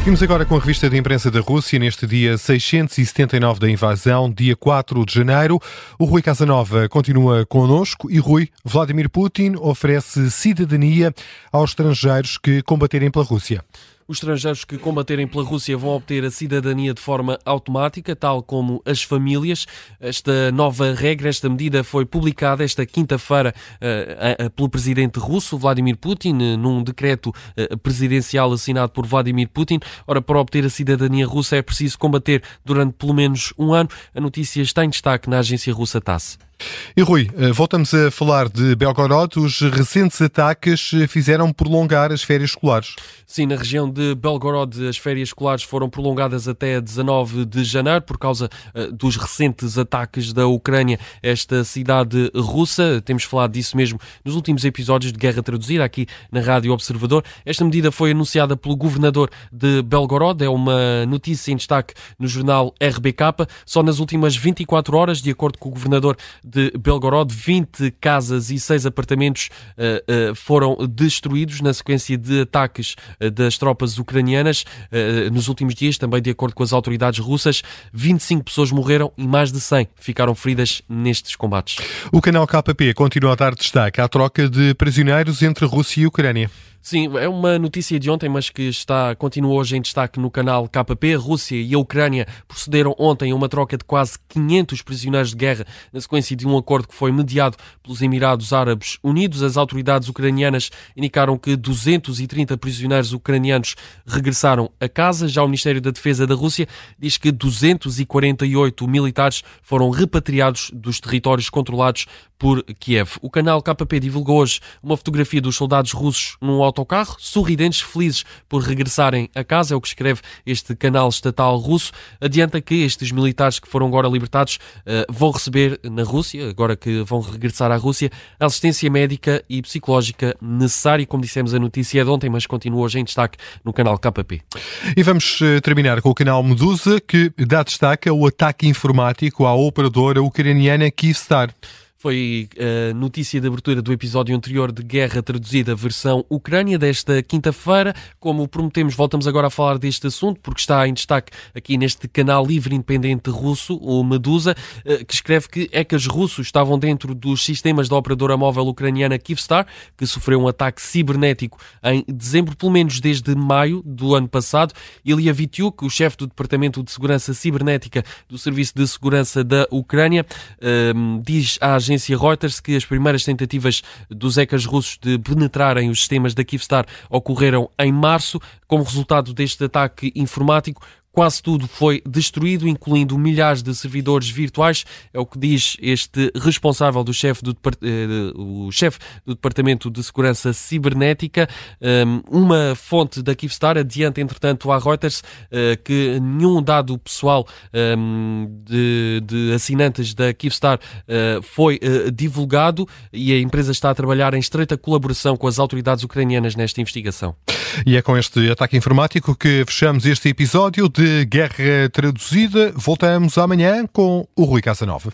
Seguimos agora com a revista de imprensa da Rússia, neste dia 679 da invasão, dia 4 de janeiro. O Rui Casanova continua connosco e Rui, Vladimir Putin oferece cidadania aos estrangeiros que combaterem pela Rússia. Os estrangeiros que combaterem pela Rússia vão obter a cidadania de forma automática, tal como as famílias. Esta nova regra, esta medida foi publicada esta quinta-feira uh, pelo presidente russo, Vladimir Putin, num decreto uh, presidencial assinado por Vladimir Putin. Ora, para obter a cidadania russa é preciso combater durante pelo menos um ano. A notícia está em destaque na agência russa TASS. E Rui, eh, voltamos a falar de Belgorod. Os recentes ataques fizeram prolongar as férias escolares. Sim, na região de Belgorod as férias escolares foram prolongadas até 19 de janeiro por causa uh, dos recentes ataques da Ucrânia a esta cidade russa. Temos falado disso mesmo nos últimos episódios de Guerra Traduzida aqui na Rádio Observador. Esta medida foi anunciada pelo governador de Belgorod. É uma notícia em destaque no jornal RBK. Só nas últimas 24 horas, de acordo com o governador de Belgorod, 20 casas e 6 apartamentos uh, uh, foram destruídos na sequência de ataques uh, das tropas ucranianas. nos últimos dias, também de acordo com as autoridades russas, 25 pessoas morreram e mais de 100 ficaram feridas nestes combates. O canal KP continua a dar destaque à troca de prisioneiros entre Rússia e Ucrânia. Sim, é uma notícia de ontem, mas que está continua hoje em destaque no canal KP. Rússia e a Ucrânia procederam ontem a uma troca de quase 500 prisioneiros de guerra na sequência de um acordo que foi mediado pelos Emirados Árabes Unidos. As autoridades ucranianas indicaram que 230 prisioneiros ucranianos regressaram a casa. Já o Ministério da Defesa da Rússia diz que 248 militares foram repatriados dos territórios controlados por Kiev. O canal KP divulgou hoje uma fotografia dos soldados russos num autocarro, sorridentes, felizes por regressarem a casa, é o que escreve este canal estatal russo. Adianta que estes militares que foram agora libertados uh, vão receber na Rússia, agora que vão regressar à Rússia, a assistência médica e psicológica necessária. Como dissemos, a notícia é de ontem, mas continua hoje em destaque no canal KP. E vamos uh, terminar com o canal Medusa, que dá destaque ao ataque informático à operadora ucraniana Kyivstar. Foi a eh, notícia de abertura do episódio anterior de Guerra Traduzida, versão Ucrânia, desta quinta-feira. Como prometemos, voltamos agora a falar deste assunto, porque está em destaque aqui neste canal livre independente russo, o Medusa, eh, que escreve que hackers russos estavam dentro dos sistemas da operadora móvel ucraniana Kyivstar, que sofreu um ataque cibernético em dezembro, pelo menos desde maio do ano passado. Ilya Vityuk, o chefe do Departamento de Segurança Cibernética do Serviço de Segurança da Ucrânia, eh, diz à agência Reuters que as primeiras tentativas dos hackers russos de penetrarem os sistemas da Kyivstar ocorreram em março. Como resultado deste ataque informático, Quase tudo foi destruído, incluindo milhares de servidores virtuais, é o que diz este responsável do chefe do, chefe do Departamento de Segurança Cibernética. Uma fonte da Kyivstar adianta, entretanto, à Reuters eh, que nenhum dado pessoal de, de assinantes da Kyivstar eh, foi divulgado e a empresa está a trabalhar em estreita colaboração com as autoridades ucranianas nesta investigação. E é com este ataque informático que fechamos este episódio de Guerra Traduzida. Voltamos amanhã com o Rui Casanova.